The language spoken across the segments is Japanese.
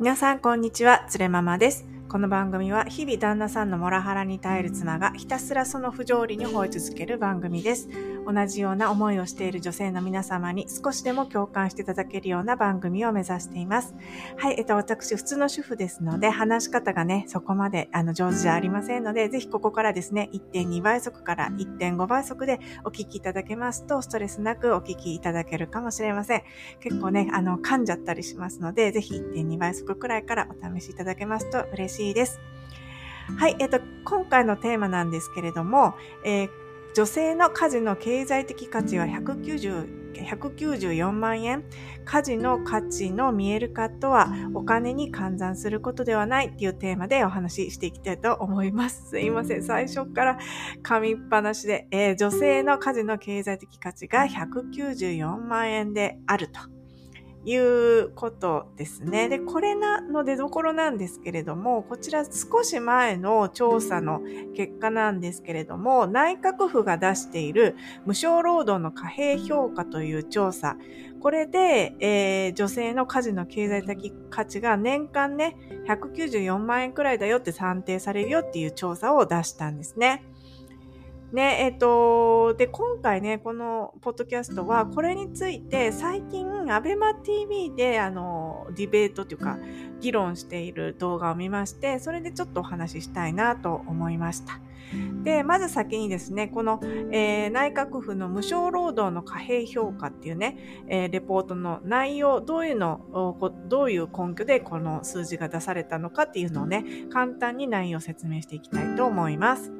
皆さん、こんにちは。つれママです。この番組は日々旦那さんのモラハラに耐える妻がひたすらその不条理に吠え続ける番組です。同じような思いをしている女性の皆様に少しでも共感していただけるような番組を目指しています。はい、えっと、私、普通の主婦ですので、話し方がね、そこまであの上手じゃありませんので、ぜひここからですね、1.2倍速から1.5倍速でお聞きいただけますと、ストレスなくお聞きいただけるかもしれません。結構ね、あの、噛んじゃったりしますので、ぜひ1.2倍速くらいからお試しいただけますと嬉しいです。はい、えっと、今回のテーマなんですけれども、えー女性の家事の経済的価値は190 194万円。家事の価値の見える化とはお金に換算することではないっていうテーマでお話ししていきたいと思います。すいません。最初から噛みっぱなしで、えー、女性の家事の経済的価値が194万円であると。いうことですね。で、これなの出どころなんですけれども、こちら少し前の調査の結果なんですけれども、内閣府が出している無償労働の貨幣評価という調査、これで、えー、女性の家事の経済的価値が年間ね、194万円くらいだよって算定されるよっていう調査を出したんですね。ね、えっ、と、で、今回ね、このポッドキャストは、これについて、最近、アベマ TV で、あの、ディベートというか、議論している動画を見まして、それでちょっとお話ししたいなと思いました。で、まず先にですね、この、えー、内閣府の無償労働の貨幣評価っていうね、えー、レポートの内容、どういうの、どういう根拠でこの数字が出されたのかっていうのをね、簡単に内容を説明していきたいと思います。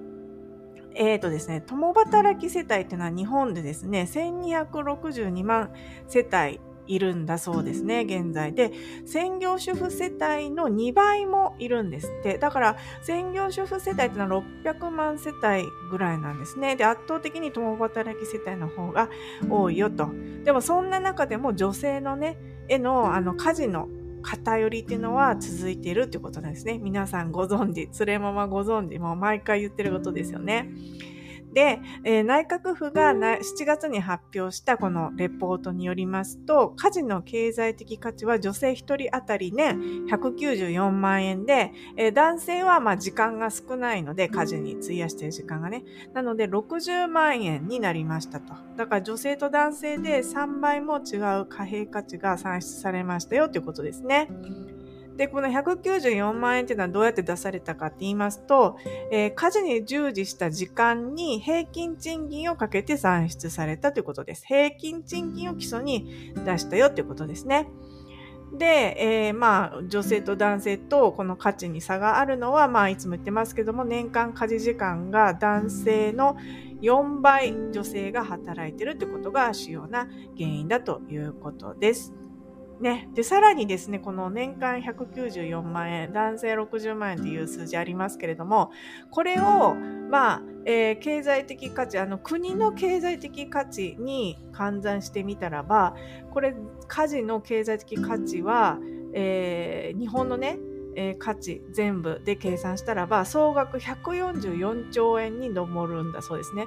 えっ、ー、とですね、共働き世帯っていうのは日本でですね、1262万世帯いるんだそうですね、現在。で、専業主婦世帯の2倍もいるんですって。だから、専業主婦世帯っていうのは600万世帯ぐらいなんですね。で、圧倒的に共働き世帯の方が多いよと。でも、そんな中でも女性のね、への、あの、家事の偏りっていうのは続いているってことなんですね。皆さんご存知、連れママご存知、もう毎回言ってることですよね。で、えー、内閣府が7月に発表したこのレポートによりますと、家事の経済的価値は女性1人当たりね、194万円で、えー、男性はま時間が少ないので、家事に費やしている時間がね。なので60万円になりましたと。だから女性と男性で3倍も違う貨幣価値が算出されましたよということですね。で、この194万円っていうのはどうやって出されたかって言いますと、えー、家事に従事した時間に平均賃金をかけて算出されたということです。平均賃金を基礎に出したよということですね。で、えー、まあ、女性と男性とこの価値に差があるのは、まあ、いつも言ってますけども、年間家事時間が男性の4倍女性が働いてるってことが主要な原因だということです。ね。で、さらにですね、この年間194万円、男性60万円という数字ありますけれども、これを、まあ、えー、経済的価値、あの、国の経済的価値に換算してみたらば、これ、家事の経済的価値は、えー、日本のね、えー、価値全部で計算したらば、総額144兆円に上るんだそうですね。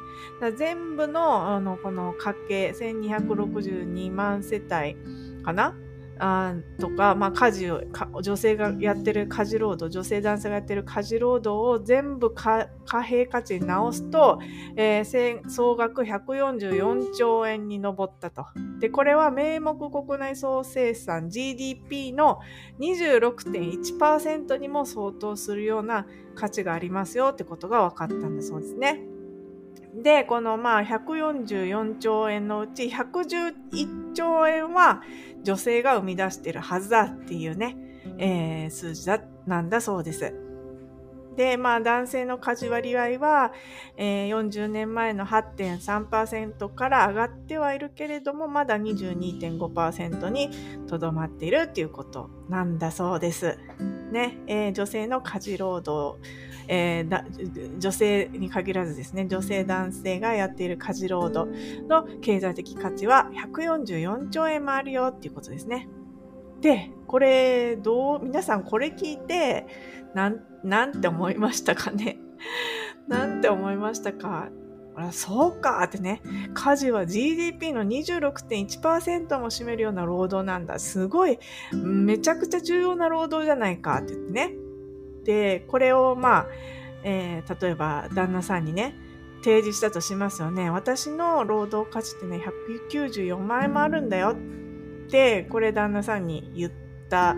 全部の、あの、この家計、1262万世帯かなあとか、まあ、家事を女性がやってる家事労働女性男性がやってる家事労働を全部貨幣価値に直すと、えー、総額144兆円に上ったと。でこれは名目国内総生産 GDP の26.1%にも相当するような価値がありますよってことが分かったんだそうですね。で、このまあ144兆円のうち111兆円は女性が生み出してるはずだっていうね、えー、数字だ、なんだそうです。で、まあ男性の家事割合は、えー、40年前の8.3%から上がってはいるけれども、まだ22.5%にとどまっているっていうことなんだそうです。ね、えー、女性の家事労働、えー、女性に限らずですね、女性男性がやっている家事労働の経済的価値は144兆円もあるよっていうことですね。で、これ、どう、皆さんこれ聞いて、なん、なんて思いましたかね？なんて思いましたか？らそうかってね、家事は GDP の26.1%も占めるような労働なんだ。すごい、めちゃくちゃ重要な労働じゃないかって言ってね。で、これをまあ、えー、例えば旦那さんにね、提示したとしますよね。私の労働価値ってね、194万円もあるんだよって、これ旦那さんに言った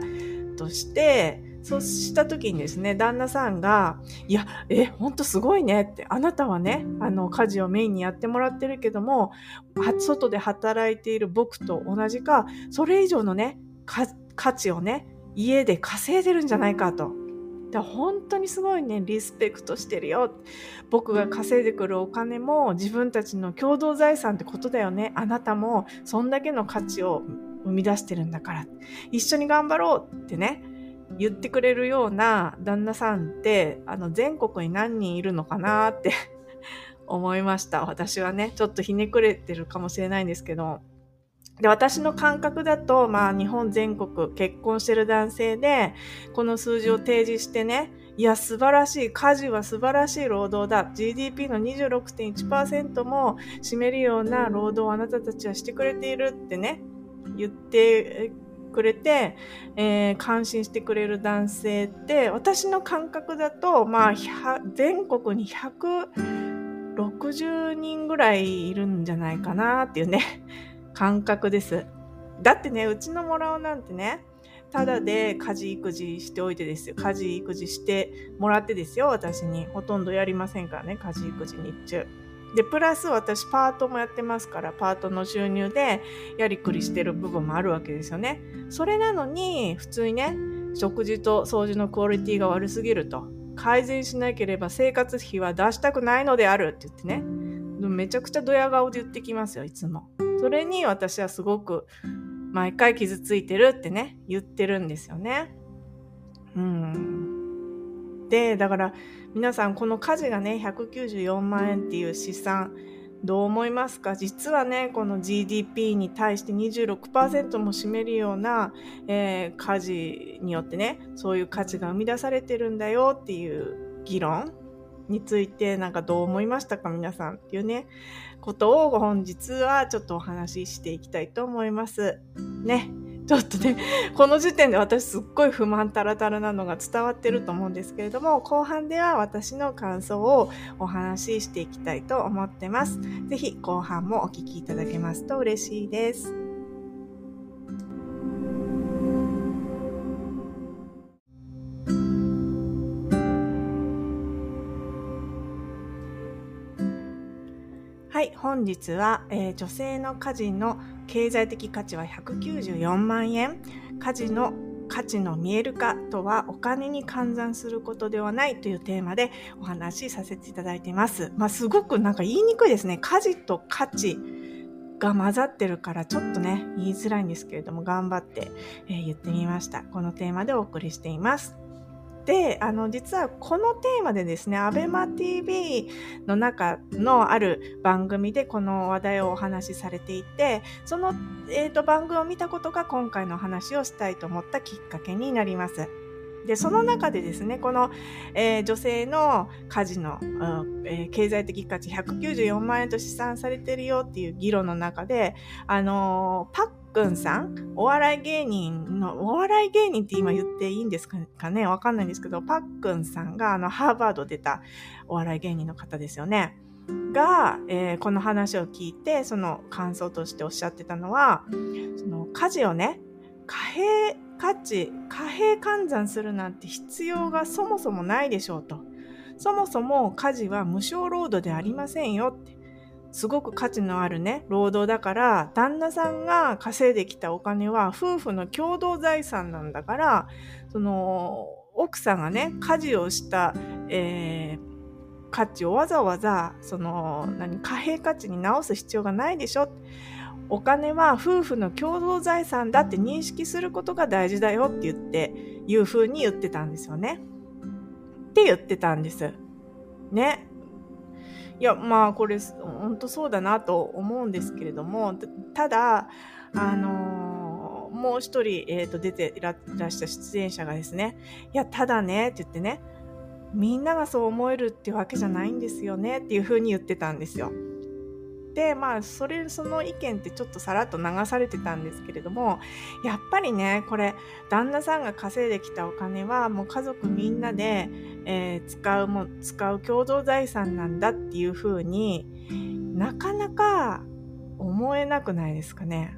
として、そうした時にですね、旦那さんが、いや、え、ほんとすごいねって、あなたはね、あの、家事をメインにやってもらってるけども、外で働いている僕と同じか、それ以上のね、価値をね、家で稼いでるんじゃないかと。だ本当にすごいね、リスペクトしてるよ。僕が稼いでくるお金も自分たちの共同財産ってことだよね。あなたもそんだけの価値を生み出してるんだから。一緒に頑張ろうってね、言ってくれるような旦那さんって、あの、全国に何人いるのかなって 思いました。私はね、ちょっとひねくれてるかもしれないんですけど。で、私の感覚だと、まあ日本全国結婚してる男性で、この数字を提示してね、いや、素晴らしい。家事は素晴らしい労働だ。GDP の26.1%も占めるような労働をあなたたちはしてくれているってね、言ってくれて、えー、感心してくれる男性って、私の感覚だと、まあ、全国に160人ぐらいいるんじゃないかなっていうね。感覚です。だってね、うちのもらおなんてね、ただで家事育児しておいてですよ。家事育児してもらってですよ、私に。ほとんどやりませんからね、家事育児日中。で、プラス私パートもやってますから、パートの収入でやりくりしてる部分もあるわけですよね。それなのに、普通にね、食事と掃除のクオリティが悪すぎると。改善しなければ生活費は出したくないのであるって言ってね。めちゃくちゃドヤ顔で言ってきますよ、いつも。それに私はすごく毎回傷ついてるってね、言ってるんですよね。うん。で、だから皆さんこの家事がね、194万円っていう試算、どう思いますか？実はね、この GDP に対して26%も占めるような、えー、家事によってね、そういう価値が生み出されてるんだよっていう議論についてなんかどう思いましたか？皆さんっていうね、ことを本日はちょっとお話ししていきたいと思います。ね。ちょっとね、この時点で私すっごい不満たらたらなのが伝わってると思うんですけれども、後半では私の感想をお話ししていきたいと思ってます。ぜひ後半もお聞きいただけますと嬉しいです。本日は、えー、女性の家事の経済的価値は194万円。家事の価値の見える化とはお金に換算することではないというテーマでお話しさせていただいています。まあ、すごくなんか言いにくいですね。家事と価値が混ざってるからちょっとね、言いづらいんですけれども頑張って、えー、言ってみました。このテーマでお送りしています。で、あの、実はこのテーマでですね、アベマ TV の中のある番組でこの話題をお話しされていて、その、え、ー、と、番組を見たことが今回の話をしたいと思ったきっかけになります。で、その中でですね、この、えー、女性の家事の、えー、経済的価値194万円と試算されてるよっていう議論の中で、あのー、パッくんさん、お笑い芸人の、お笑い芸人って今言っていいんですかね？わかんないんですけど、パックンさんがあの、ハーバード出たお笑い芸人の方ですよね。が、えー、この話を聞いて、その感想としておっしゃってたのは、その家事をね、貨幣価値、貨幣換算するなんて必要がそもそもないでしょうと。そもそも家事は無償労働でありませんよって。すごく価値のあるね、労働だから、旦那さんが稼いできたお金は夫婦の共同財産なんだから、その、奥さんがね、家事をした、えー、価値をわざわざ、その、何、貨幣価値に直す必要がないでしょ。お金は夫婦の共同財産だって認識することが大事だよって言って、いう風に言ってたんですよね。って言ってたんです。ね。いや、まあ、これ、本当そうだなと思うんですけれども、ただ、あの、もう一人、え、ー、と、出ていらっした出演者がですね、いや、ただね、って言ってね、みんながそう思えるっていうわけじゃないんですよねっていうふうに言ってたんですよ。でまあそれその意見ってちょっとさらっと流されてたんですけれどもやっぱりねこれ旦那さんが稼いできたお金はもう家族みんなで、えー、使うも使う共同財産なんだっていうふうになかなか思えなくないですかね。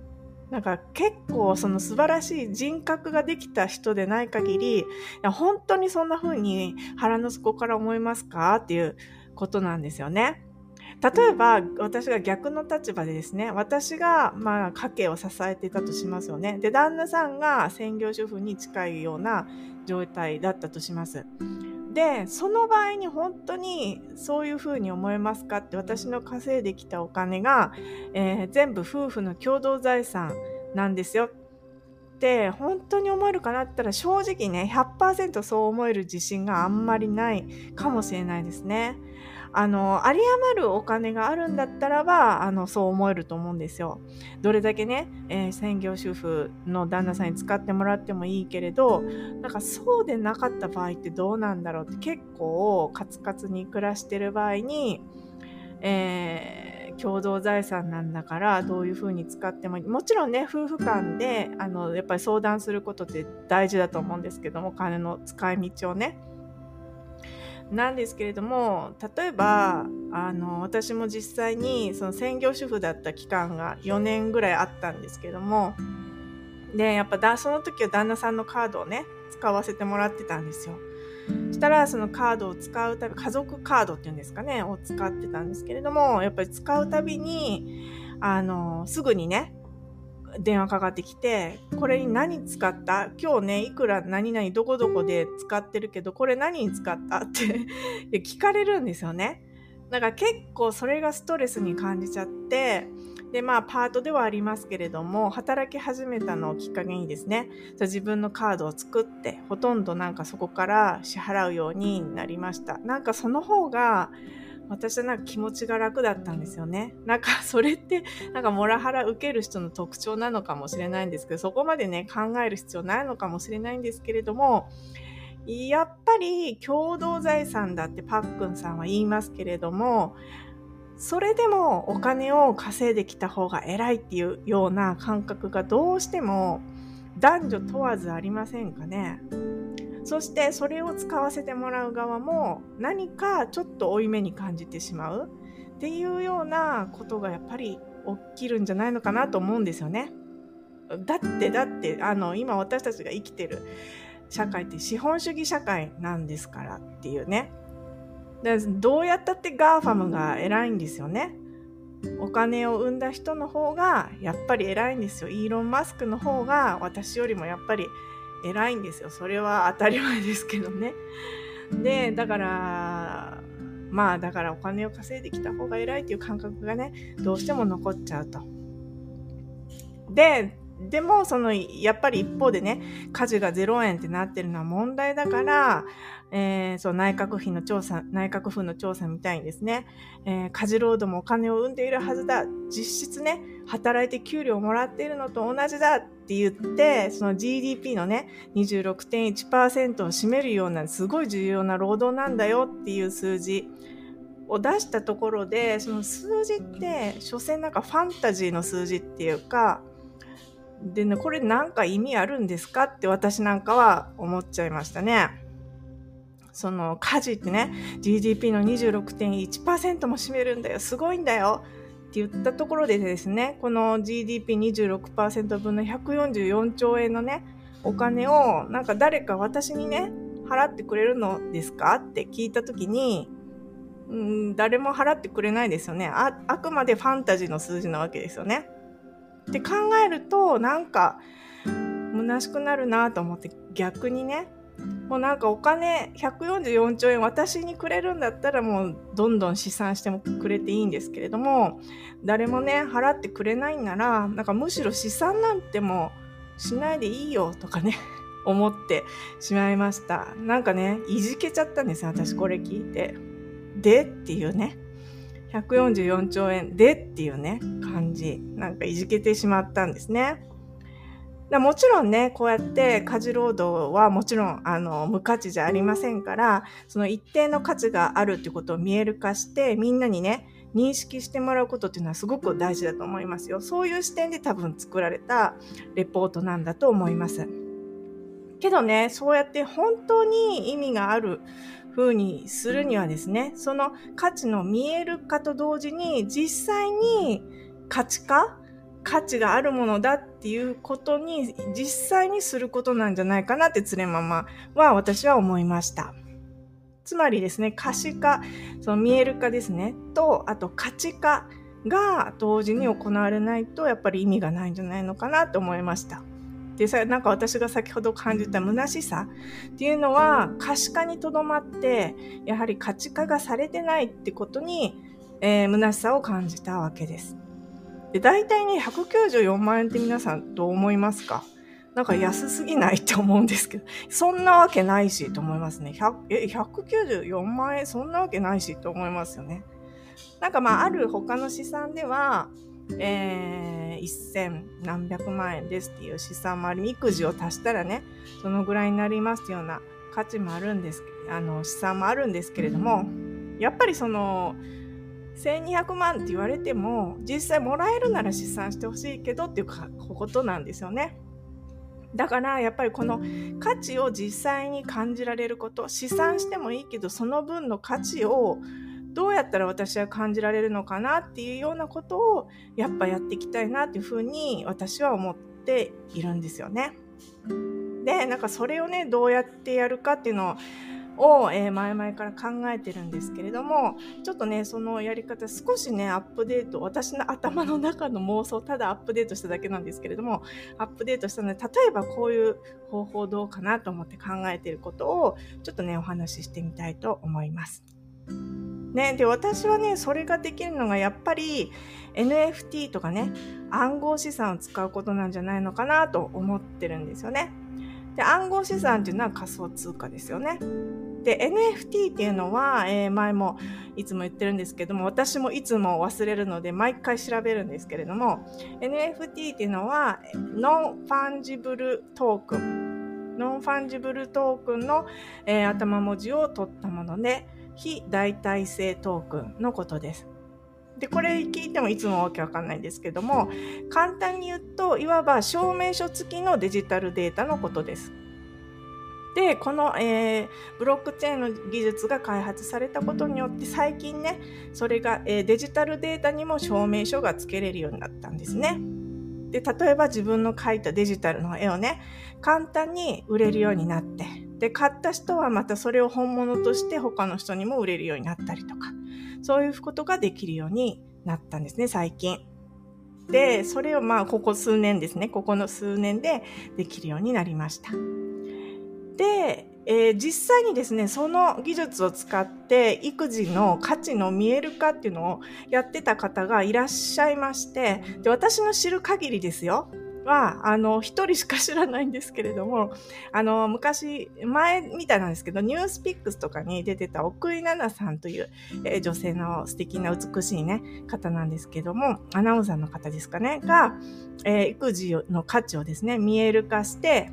なんか結構その素晴らしい人格ができた人でない限り、本当にそんな風に腹の底から思いますかっていうことなんですよね。例えば私が逆の立場でですね私がまあ家計を支えていたとしますよね。で旦那さんが専業主婦に近いような状態だったとします。でその場合に本当にそういうふうに思えますかって私の稼いできたお金が、えー、全部夫婦の共同財産なんですよ。って本当に思えるかなったら正直ね100%そう思える自信があんまりないかもしれないですね。あの、有り余るお金があるんだったらば、あの、そう思えると思うんですよ。どれだけね、えー、専業主婦の旦那さんに使ってもらってもいいけれど、なんかそうでなかった場合ってどうなんだろうって結構カツカツに暮らしてる場合に、えー、共同財産なんだからどういうふうに使ってももちろんね夫婦間であのやっぱり相談することって大事だと思うんですけども金の使い道をねなんですけれども例えばあの私も実際にその専業主婦だった期間が4年ぐらいあったんですけどもでやっぱだその時は旦那さんのカードをね使わせてもらってたんですよ。そしたらそのカードを使うたび家族カードっていうんですかねを使ってたんですけれどもやっぱり使うたびにあのすぐにね電話かかってきて、これに何使った？今日ね、いくら？何々？どこどこで？使ってるけど、これ何に使った？って。聞かれるんですよね。だから結構それがストレスに感じちゃって、で、まあ、パートではありますけれども、働き始めたのをきっかけにですね、自分のカードを作って、ほとんどなんかそこから支払うようになりました。なんかその方が、私はなんか気持ちが楽だったんですよね。なんかそれってなんかモラハラ受ける人の特徴なのかもしれないんですけど、そこまでね考える必要ないのかもしれないんですけれども、やっぱり共同財産だってパックンさんは言いますけれども、それでもお金を稼いできた方が偉いっていうような感覚がどうしても男女問わずありませんかね。そしてそれを使わせてもらう側も何かちょっと負い目に感じてしまうっていうようなことがやっぱり起きるんじゃないのかなと思うんですよね。だってだってあの今私たちが生きてる社会って資本主義社会なんですからっていうね。どうやったって GAFAM が偉いんですよね。お金を生んだ人の方がやっぱり偉いんですよ。イーロン・マスクの方が私よりもやっぱり偉いんですよ。それは当たり前ですけどね。で、だから、まあだからお金を稼いできた方が偉いっていう感覚がね、どうしても残っちゃうと。で、でも、その、やっぱり一方でね、家事が0円ってなってるのは問題だから、えー、そう、内閣府の調査、内閣府の調査みたいにですね、えー、家事労働もお金を生んでいるはずだ。実質ね、働いて給料をもらっているのと同じだって言って、その GDP のね、26.1%を占めるような、すごい重要な労働なんだよっていう数字。を出したところで、その数字って、所詮なんかファンタジーの数字っていうか、でね、これなんか意味あるんですかって私なんかは思っちゃいましたね。その家事ってね、GDP の26.1%も占めるんだよ、すごいんだよって言ったところでですね、この GDP26% 分の144兆円のね、お金をなんか誰か私にね、払ってくれるのですか？って聞いたときに、うん、誰も払ってくれないですよねあ。あくまでファンタジーの数字なわけですよね。って考えるとなんか虚しくなるなと思って逆にねもうなんかお金144兆円私にくれるんだったらもうどんどん試算してもくれていいんですけれども誰もね払ってくれないんならなんかむしろ試算なんてもしないでいいよとかね 思ってしまいましたなんかねいじけちゃったんですよ私これ聞いてでっていうね144兆円でっていうね、感じ。なんかいじけてしまったんですね。もちろんね、こうやって家事労働はもちろん、あの、無価値じゃありませんから、その一定の価値があるってことを見える化して、みんなにね、認識してもらうことっていうのはすごく大事だと思いますよ。そういう視点で多分作られたレポートなんだと思います。けどね、そうやって本当に意味がある風にするにはですね、その価値の見える化と同時に実際に価値化価値があるものだっていうことに実際にすることなんじゃないかなってつれママは私は思いました。つまりですね、可視化、その見える化ですね、と、あと価値化が同時に行われないとやっぱり意味がないんじゃないのかなと思いました。でさ、なんか私が先ほど感じた虚しさっていうのは可視化にとどまって、やはり価値化がされてないってことに、えー、虚しさを感じたわけです。で、大体ね、194万円って皆さんどう思いますか？なんか安すぎないって思うんですけど、そんなわけないしと思いますね。え、194万円そんなわけないしと思いますよね。なんかまあ、ある他の試算では、えー、1000何百万円ですっていう試算もあり、育児を足したらね、そのぐらいになりますような価値もあるんです、あの、試算もあるんですけれども、やっぱりその、1200万って言われても実際もらえるなら試算してほしいけどっていうことなんですよね。だからやっぱりこの価値を実際に感じられること試算してもいいけどその分の価値をどうやったら私は感じられるのかなっていうようなことをやっぱやっていきたいなっていうふうに私は思っているんですよね。でなんかそれをねどうやってやるかっていうのをを、えー、前々から考えてるんですけれども、ちょっとね、そのやり方少しね、アップデート、私の頭の中の妄想、ただアップデートしただけなんですけれども、アップデートしたので、例えばこういう方法どうかなと思って考えてることを、ちょっとね、お話ししてみたいと思います。ね、で、私はね、それができるのがやっぱり NFT とかね、暗号資産を使うことなんじゃないのかなと思ってるんですよね。で、暗号資産っていうのは仮想通貨ですよね。で、NFT っていうのは、えー、前もいつも言ってるんですけども、私もいつも忘れるので、毎回調べるんですけれども、NFT っていうのは、 non-fungible token。non-fungible token の、えー、頭文字を取ったもので、非代替性トークンのことです。で、これ聞いてもいつもわけわかんないんですけども、簡単に言うと、いわば証明書付きのデジタルデータのことです。で、この、えー、ブロックチェーンの技術が開発されたことによって最近ね、それが、えー、デジタルデータにも証明書が付けれるようになったんですね。で、例えば自分の描いたデジタルの絵をね、簡単に売れるようになって、で、買った人はまたそれを本物として他の人にも売れるようになったりとか、そういうことができるようになったんですね、最近。で、それをまあ、ここ数年ですね、ここの数年でできるようになりました。で、えー、実際にですね、その技術を使って育児の価値の見える化っていうのをやってた方がいらっしゃいまして、で、私の知る限りですよ。は、あの、一人しか知らないんですけれども、あの、昔、前みたいなんですけど、ニュースピックスとかに出てた奥井奈々さんという、えー、女性の素敵な美しいね、方なんですけども、アナウンサーの方ですかね、が、えー、育児の価値をですね、見える化して、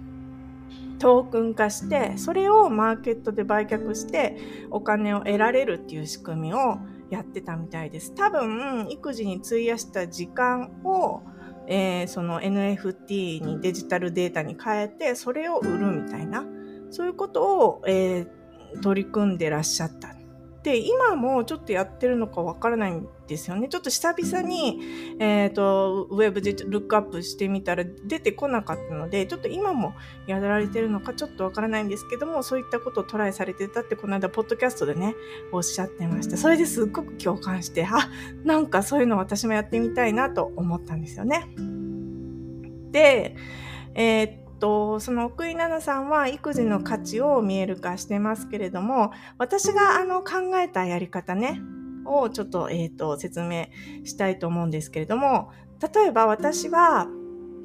トークン化して、それをマーケットで売却して、お金を得られるっていう仕組みをやってたみたいです。多分、育児に費やした時間を、えー、その NFT にデジタルデータに変えて、それを売るみたいな、そういうことを、えー、取り組んでらっしゃった。で、今もちょっとやってるのかわからないんですよね。ちょっと久々に、えっ、ー、と、ウェブでルックアップしてみたら出てこなかったので、ちょっと今もやられてるのかちょっとわからないんですけども、そういったことをトライされてたって、この間、ポッドキャストでね、おっしゃってました。それですっごく共感して、あ、なんかそういうの私もやってみたいなと思ったんですよね。で、えーと、その奥井奈々さんは育児の価値を見える化してますけれども、私があの考えたやり方ね、をちょっと,、えーと、説明したいと思うんですけれども、例えば私は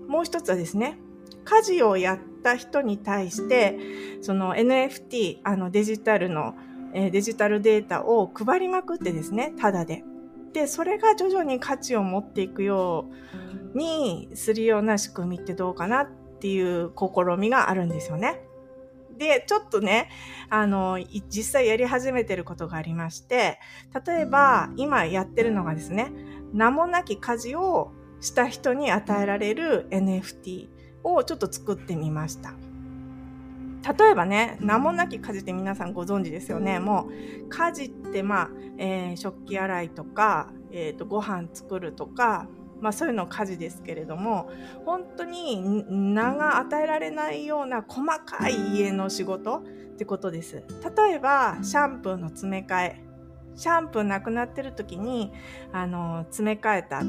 もう一つはですね、家事をやった人に対して、その NFT、あのデジタルの、え、デジタルデータを配りまくってですね、ただで。で、それが徐々に価値を持っていくようにするような仕組みってどうかなってっていう試みがあるんですよね。で、ちょっとね、あの、実際やり始めてることがありまして、例えば今やってるのがですね、名もなき家事をした人に与えられる NFT をちょっと作ってみました。例えばね、名もなき家事って皆さんご存知ですよね。もう、家事ってまあ、えー、食器洗いとか、えっ、ー、と、ご飯作るとか、まあそういうの家事ですけれども、本当に名が与えられないような細かい家の仕事ってことです。例えば、シャンプーの詰め替え。シャンプーなくなってる時に、あの、詰め替えたっ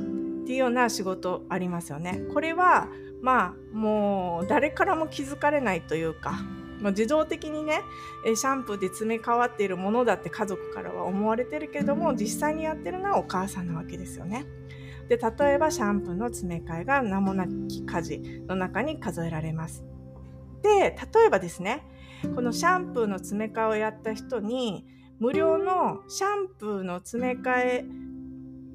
ていうような仕事ありますよね。これは、まあ、もう誰からも気づかれないというか、まあ、自動的にね、シャンプーで詰め替わっているものだって家族からは思われてるけども、実際にやってるのはお母さんなわけですよね。で、例えばシャンプーの詰め替えが名もなき家事の中に数えられます。で、例えばですね、このシャンプーの詰め替えをやった人に、無料のシャンプーの詰め替え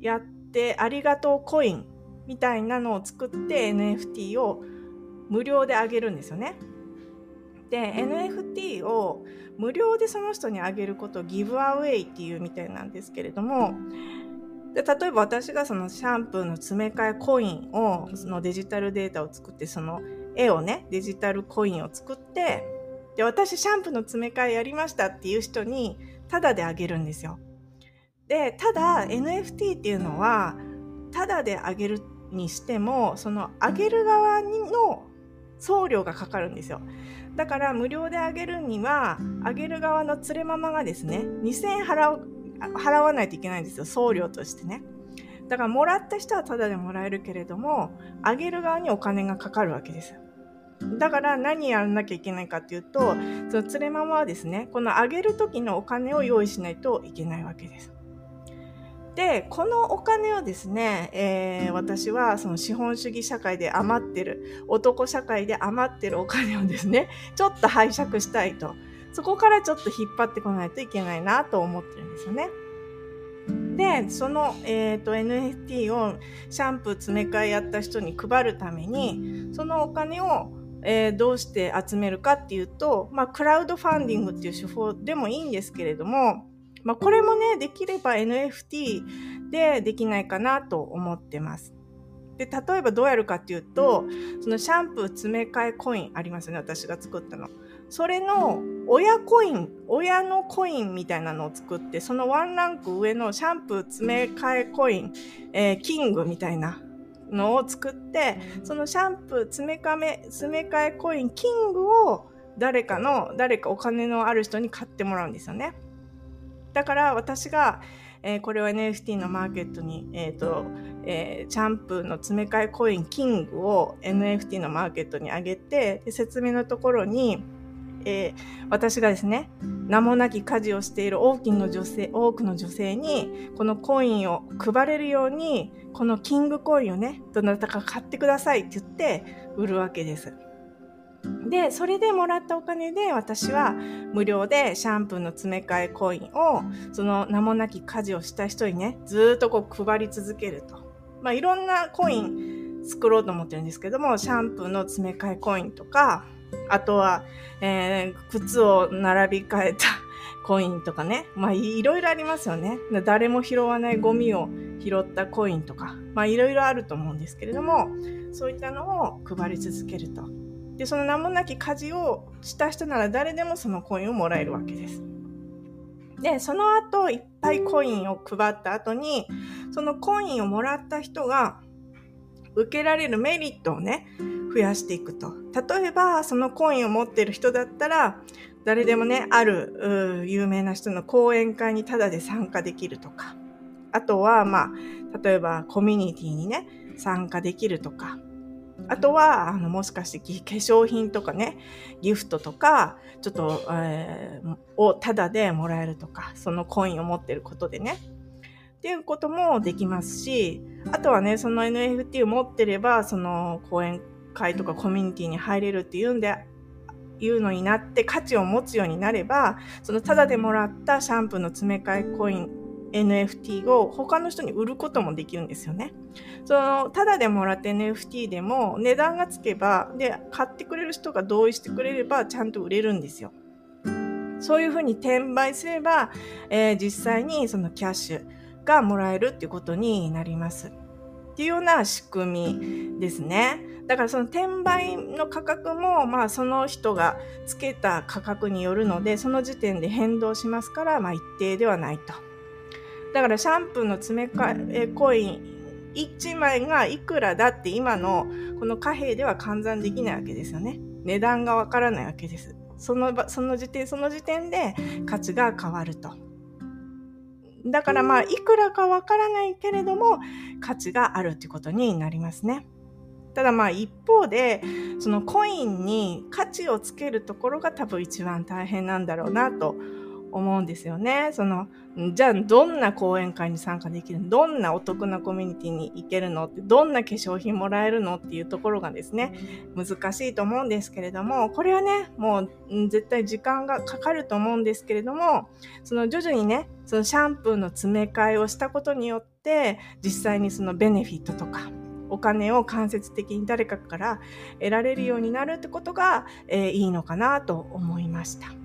やってありがとうコインみたいなのを作って NFT を無料であげるんですよね。で NFT を無料でその人にあげることをギブアウェイっていうみたいなんですけれどもで例えば私がそのシャンプーの詰め替えコインをそのデジタルデータを作ってその絵をねデジタルコインを作ってで私シャンプーの詰め替えやりましたっていう人にタダであげるんですよ。でただ NFT っていうのはタダであげるにしてもそのあげる側の送料がかかるんですよ。だから無料であげるには、あげる側の連れママがですね、2000円払う、払わないといけないんですよ、送料としてね。だからもらった人はタダでもらえるけれども、あげる側にお金がかかるわけです。だから何やらなきゃいけないかっていうと、その連れママはですね、このあげる時のお金を用意しないといけないわけです。で、このお金をですね、えー、私はその資本主義社会で余ってる、男社会で余ってるお金をですね、ちょっと拝借したいと。そこからちょっと引っ張ってこないといけないなと思ってるんですよね。で、その、え、ー、と、NFT をシャンプー詰め替えやった人に配るために、そのお金を、えー、どうして集めるかっていうと、まあ、クラウドファンディングっていう手法でもいいんですけれども、まあ、これもね、できれば NFT でできないかなと思ってます。で、例えばどうやるかっていうと、そのシャンプー詰め替えコインありますよね、私が作ったの。それの親コイン、親のコインみたいなのを作って、そのワンランク上のシャンプー詰め替えコイン、えー、キングみたいなのを作って、そのシャンプー詰め替え、詰め替えコイン、キングを誰かの、誰かお金のある人に買ってもらうんですよね。だから私が、えー、これを NFT のマーケットに、えっ、ー、と、えー、チャンプーの詰め替えコインキングを NFT のマーケットに上げて、説明のところに、えー、私がですね、名もなき家事をしている多くの女性、多くの女性に、このコインを配れるように、このキングコインをね、どなたか買ってくださいって言って売るわけです。で、それでもらったお金で私は無料でシャンプーの詰め替えコインをその名もなき家事をした人にね、ずっとこう配り続けると。まあいろんなコイン作ろうと思ってるんですけども、シャンプーの詰め替えコインとか、あとは、えー、靴を並び替えた コインとかね。まあいろいろありますよね。誰も拾わないゴミを拾ったコインとか、まあいろいろあると思うんですけれども、そういったのを配り続けると。で、その名もなき家事をした人なら誰でもそのコインをもらえるわけです。で、その後、いっぱいコインを配った後に、そのコインをもらった人が受けられるメリットをね、増やしていくと。例えば、そのコインを持ってる人だったら、誰でもね、ある有名な人の講演会にタダで参加できるとか。あとは、まあ、例えばコミュニティにね、参加できるとか。あとは、あの、もしかして化粧品とかね、ギフトとか、ちょっと、えー、をタダでもらえるとか、そのコインを持ってることでね。っていうこともできますし、あとはね、その NFT を持ってれば、その講演会とかコミュニティに入れるっていうんで、いうのになって価値を持つようになれば、そのタダでもらったシャンプーの詰め替えコイン NFT を他の人に売ることもできるんですよね。その、ただでもらって NFT でも値段がつけば、で、買ってくれる人が同意してくれればちゃんと売れるんですよ。そういうふうに転売すれば、えー、実際にそのキャッシュがもらえるっていうことになります。っていうような仕組みですね。だからその転売の価格も、まあその人がつけた価格によるので、その時点で変動しますから、まあ一定ではないと。だからシャンプーの詰め替えコイン1枚がいくらだって今のこの貨幣では換算できないわけですよね。値段がわからないわけです。そのその時点、その時点で価値が変わると。だからまあ、いくらかわからないけれども、価値があるってことになりますね。ただまあ一方で、そのコインに価値をつけるところが多分一番大変なんだろうなと思うんですよね。その、じゃあどんな講演会に参加できるの？どんなお得なコミュニティに行けるの？ってどんな化粧品もらえるの？っていうところがですね、難しいと思うんですけれども、これはね、もう絶対時間がかかると思うんですけれども、その徐々にね、そのシャンプーの詰め替えをしたことによって、実際にそのベネフィットとか、お金を間接的に誰かから得られるようになるってことが、えー、いいのかなと思いました。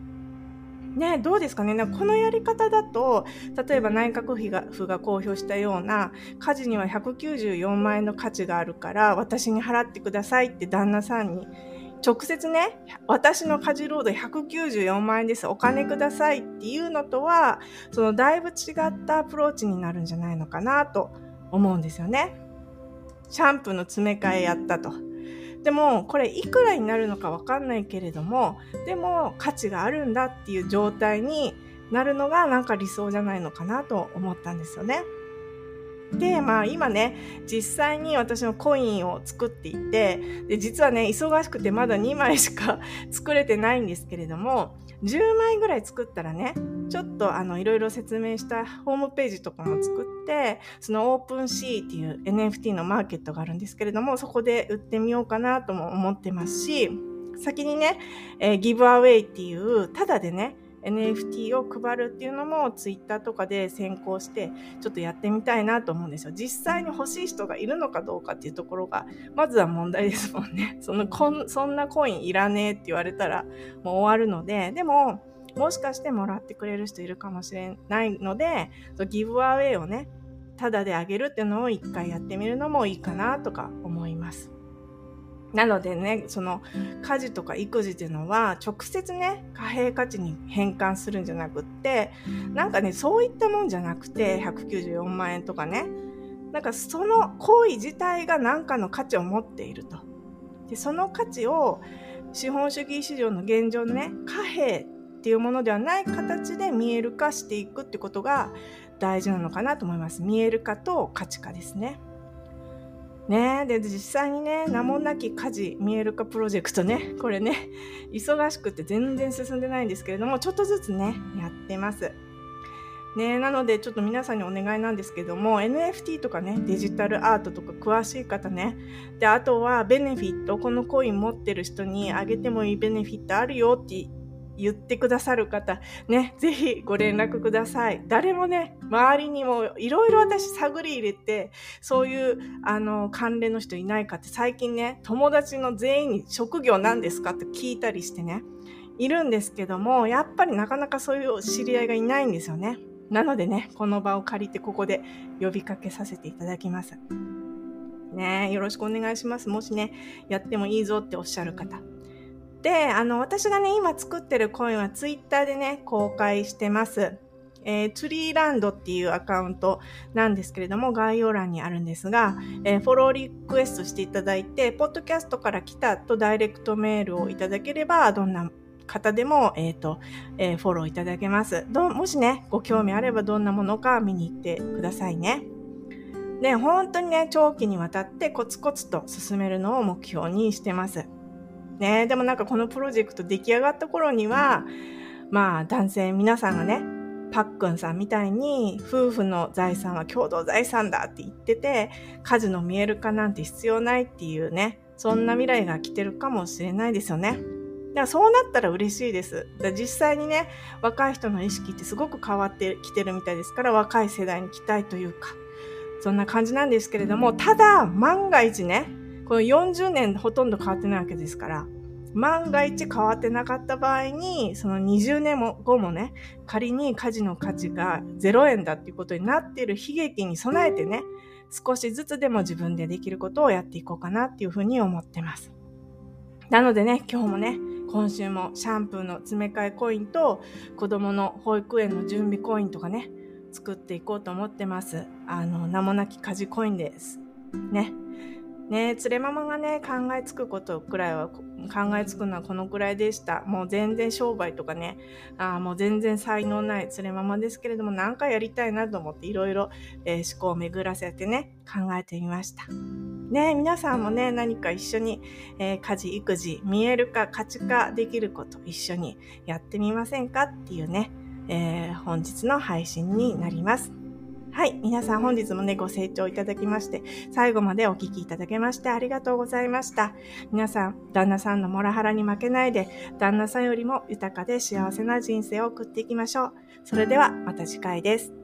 ね、どうですかねこのやり方だと、例えば内閣府が府が公表したような、家事には194万円の価値があるから、私に払ってくださいって旦那さんに、直接ね、私の家事労働194万円です。お金くださいっていうのとは、そのだいぶ違ったアプローチになるんじゃないのかなと思うんですよね。シャンプーの詰め替えやったと。でもこれいくらになるのかわかんないけれどもでも価値があるんだっていう状態になるのがなんか理想じゃないのかなと思ったんですよね。で、まあ今ね、実際に私のコインを作っていて、で、実はね、忙しくてまだ2枚しか 作れてないんですけれども、10枚ぐらい作ったらね、ちょっとあの、いろいろ説明したホームページとかも作って、そのオープンシーっていう NFT のマーケットがあるんですけれども、そこで売ってみようかなとも思ってますし、先にね、えー、ギブアウェイっていう、ただでね、NFT を配るっていうのも Twitter とかで先行してちょっとやってみたいなと思うんですよ。実際に欲しい人がいるのかどうかっていうところがまずは問題ですもんね。そのこんそんなコインいらねえって言われたらもう終わるので、でももしかしてもらってくれる人いるかもしれないので、ギブアウェイをね、タダであげるっていうのを一回やってみるのもいいかなとか思います。なのでね、その家事とか育児っていうのは直接ね、貨幣価値に変換するんじゃなくって、なんかね、そういったもんじゃなくて、194万円とかね、なんかその行為自体が何かの価値を持っていると。で、その価値を資本主義市場の現状のね、貨幣っていうものではない形で見える化していくってことが大事なのかなと思います。見える化と価値化ですね。ね。で、実際にね、名もなき家事見える化プロジェクトね、これね、忙しくて全然進んでないんですけれども、ちょっとずつね、やってます。ね、なのでちょっと皆さんにお願いなんですけども NFT とかねデジタルアートとか詳しい方ね。であとはベネフィット。このコイン持ってる人にあげてもいいベネフィットあるよって言ってくださる方、ね、ぜひご連絡ください。誰もね、周りにもいろいろ私探り入れて、そういう、あの、関連の人いないかって最近ね、友達の全員に職業何ですかって聞いたりしてね、いるんですけども、やっぱりなかなかそういう知り合いがいないんですよね。なのでね、この場を借りてここで呼びかけさせていただきます。ねよろしくお願いします。もしね、やってもいいぞっておっしゃる方。で、あの、私がね、今作ってるコインはツイッターでね、公開してます。えー、ツリーランドっていうアカウントなんですけれども、概要欄にあるんですが、えー、フォローリクエストしていただいて、ポッドキャストから来たとダイレクトメールをいただければ、どんな方でも、えっ、ー、と、えー、フォローいただけます。どもしね、ご興味あればどんなものか見に行ってくださいね。で、本当にね、長期にわたってコツコツと進めるのを目標にしてます。ね。でもなんかこのプロジェクト出来上がった頃には、まあ男性皆さんがね、パックンさんみたいに夫婦の財産は共同財産だって言ってて、家事の見える化なんて必要ないっていうね、そんな未来が来てるかもしれないですよね。からそうなったら嬉しいです。だ実際にね、若い人の意識ってすごく変わってきてるみたいですから、若い世代に期待というか、そんな感じなんですけれども、ただ、万が一ね、この40年ほとんど変わってないわけですから、万が一変わってなかった場合に、その20年後もね、仮に家事の価値が0円だっていうことになっている悲劇に備えてね、少しずつでも自分でできることをやっていこうかなっていうふうに思ってます。なのでね、今日もね、今週もシャンプーの詰め替えコインと子供の保育園の準備コインとかね、作っていこうと思ってます。あの、名もなき家事コインです。ね。ね連れママがね、考えつくことくらいは、考えつくのはこのくらいでした。もう全然商売とかね、あもう全然才能ない連れママですけれども、なんかやりたいなと思っていろいろ、思考を巡らせてね、考えてみました。ね皆さんもね、何か一緒に、えー、家事、育児、見える化、価値化できること一緒にやってみませんかっていうね、えー、本日の配信になります。はい。皆さん本日もね、ご清聴いただきまして、最後までお聞きいただけましてありがとうございました。皆さん、旦那さんのモラハラに負けないで、旦那さんよりも豊かで幸せな人生を送っていきましょう。それではまた次回です。